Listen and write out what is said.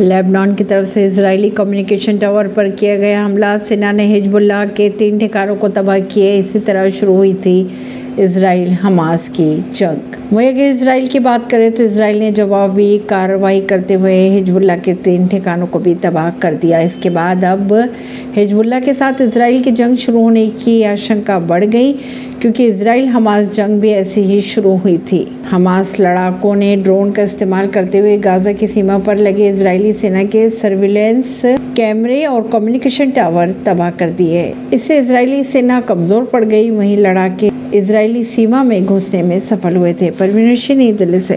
Lebanon की तरफ़ से इजरायली कम्युनिकेशन टावर पर किया गया हमला सेना ने हिजबुल्लाह के तीन ठिकानों को तबाह किए, इसी तरह शुरू हुई थी इसराइल हमास की जंग। वहीं अगर इसराइल की बात करें तो इसराइल ने जवाबी कार्रवाई करते हुए हिजबुल्ला के तीन ठिकानों को भी तबाह कर दिया। इसके बाद अब हिजबुल्ला के साथ इसराइल की जंग शुरू होने की आशंका बढ़ गई, क्योंकि इसराइल हमास जंग भी ऐसी ही शुरू हुई थी। हमास लड़ाकों ने ड्रोन का इस्तेमाल करते हुए गाजा की सीमा पर लगे इजरायली सेना के सर्विलेंस कैमरे और कम्युनिकेशन टावर तबाह कर दिए। इससे इजरायली सेना कमज़ोर पड़ गई, वहीं लड़ाके इजरायली सीमा में घुसने में सफल हुए थे। परवीन सिंह दिल्ली से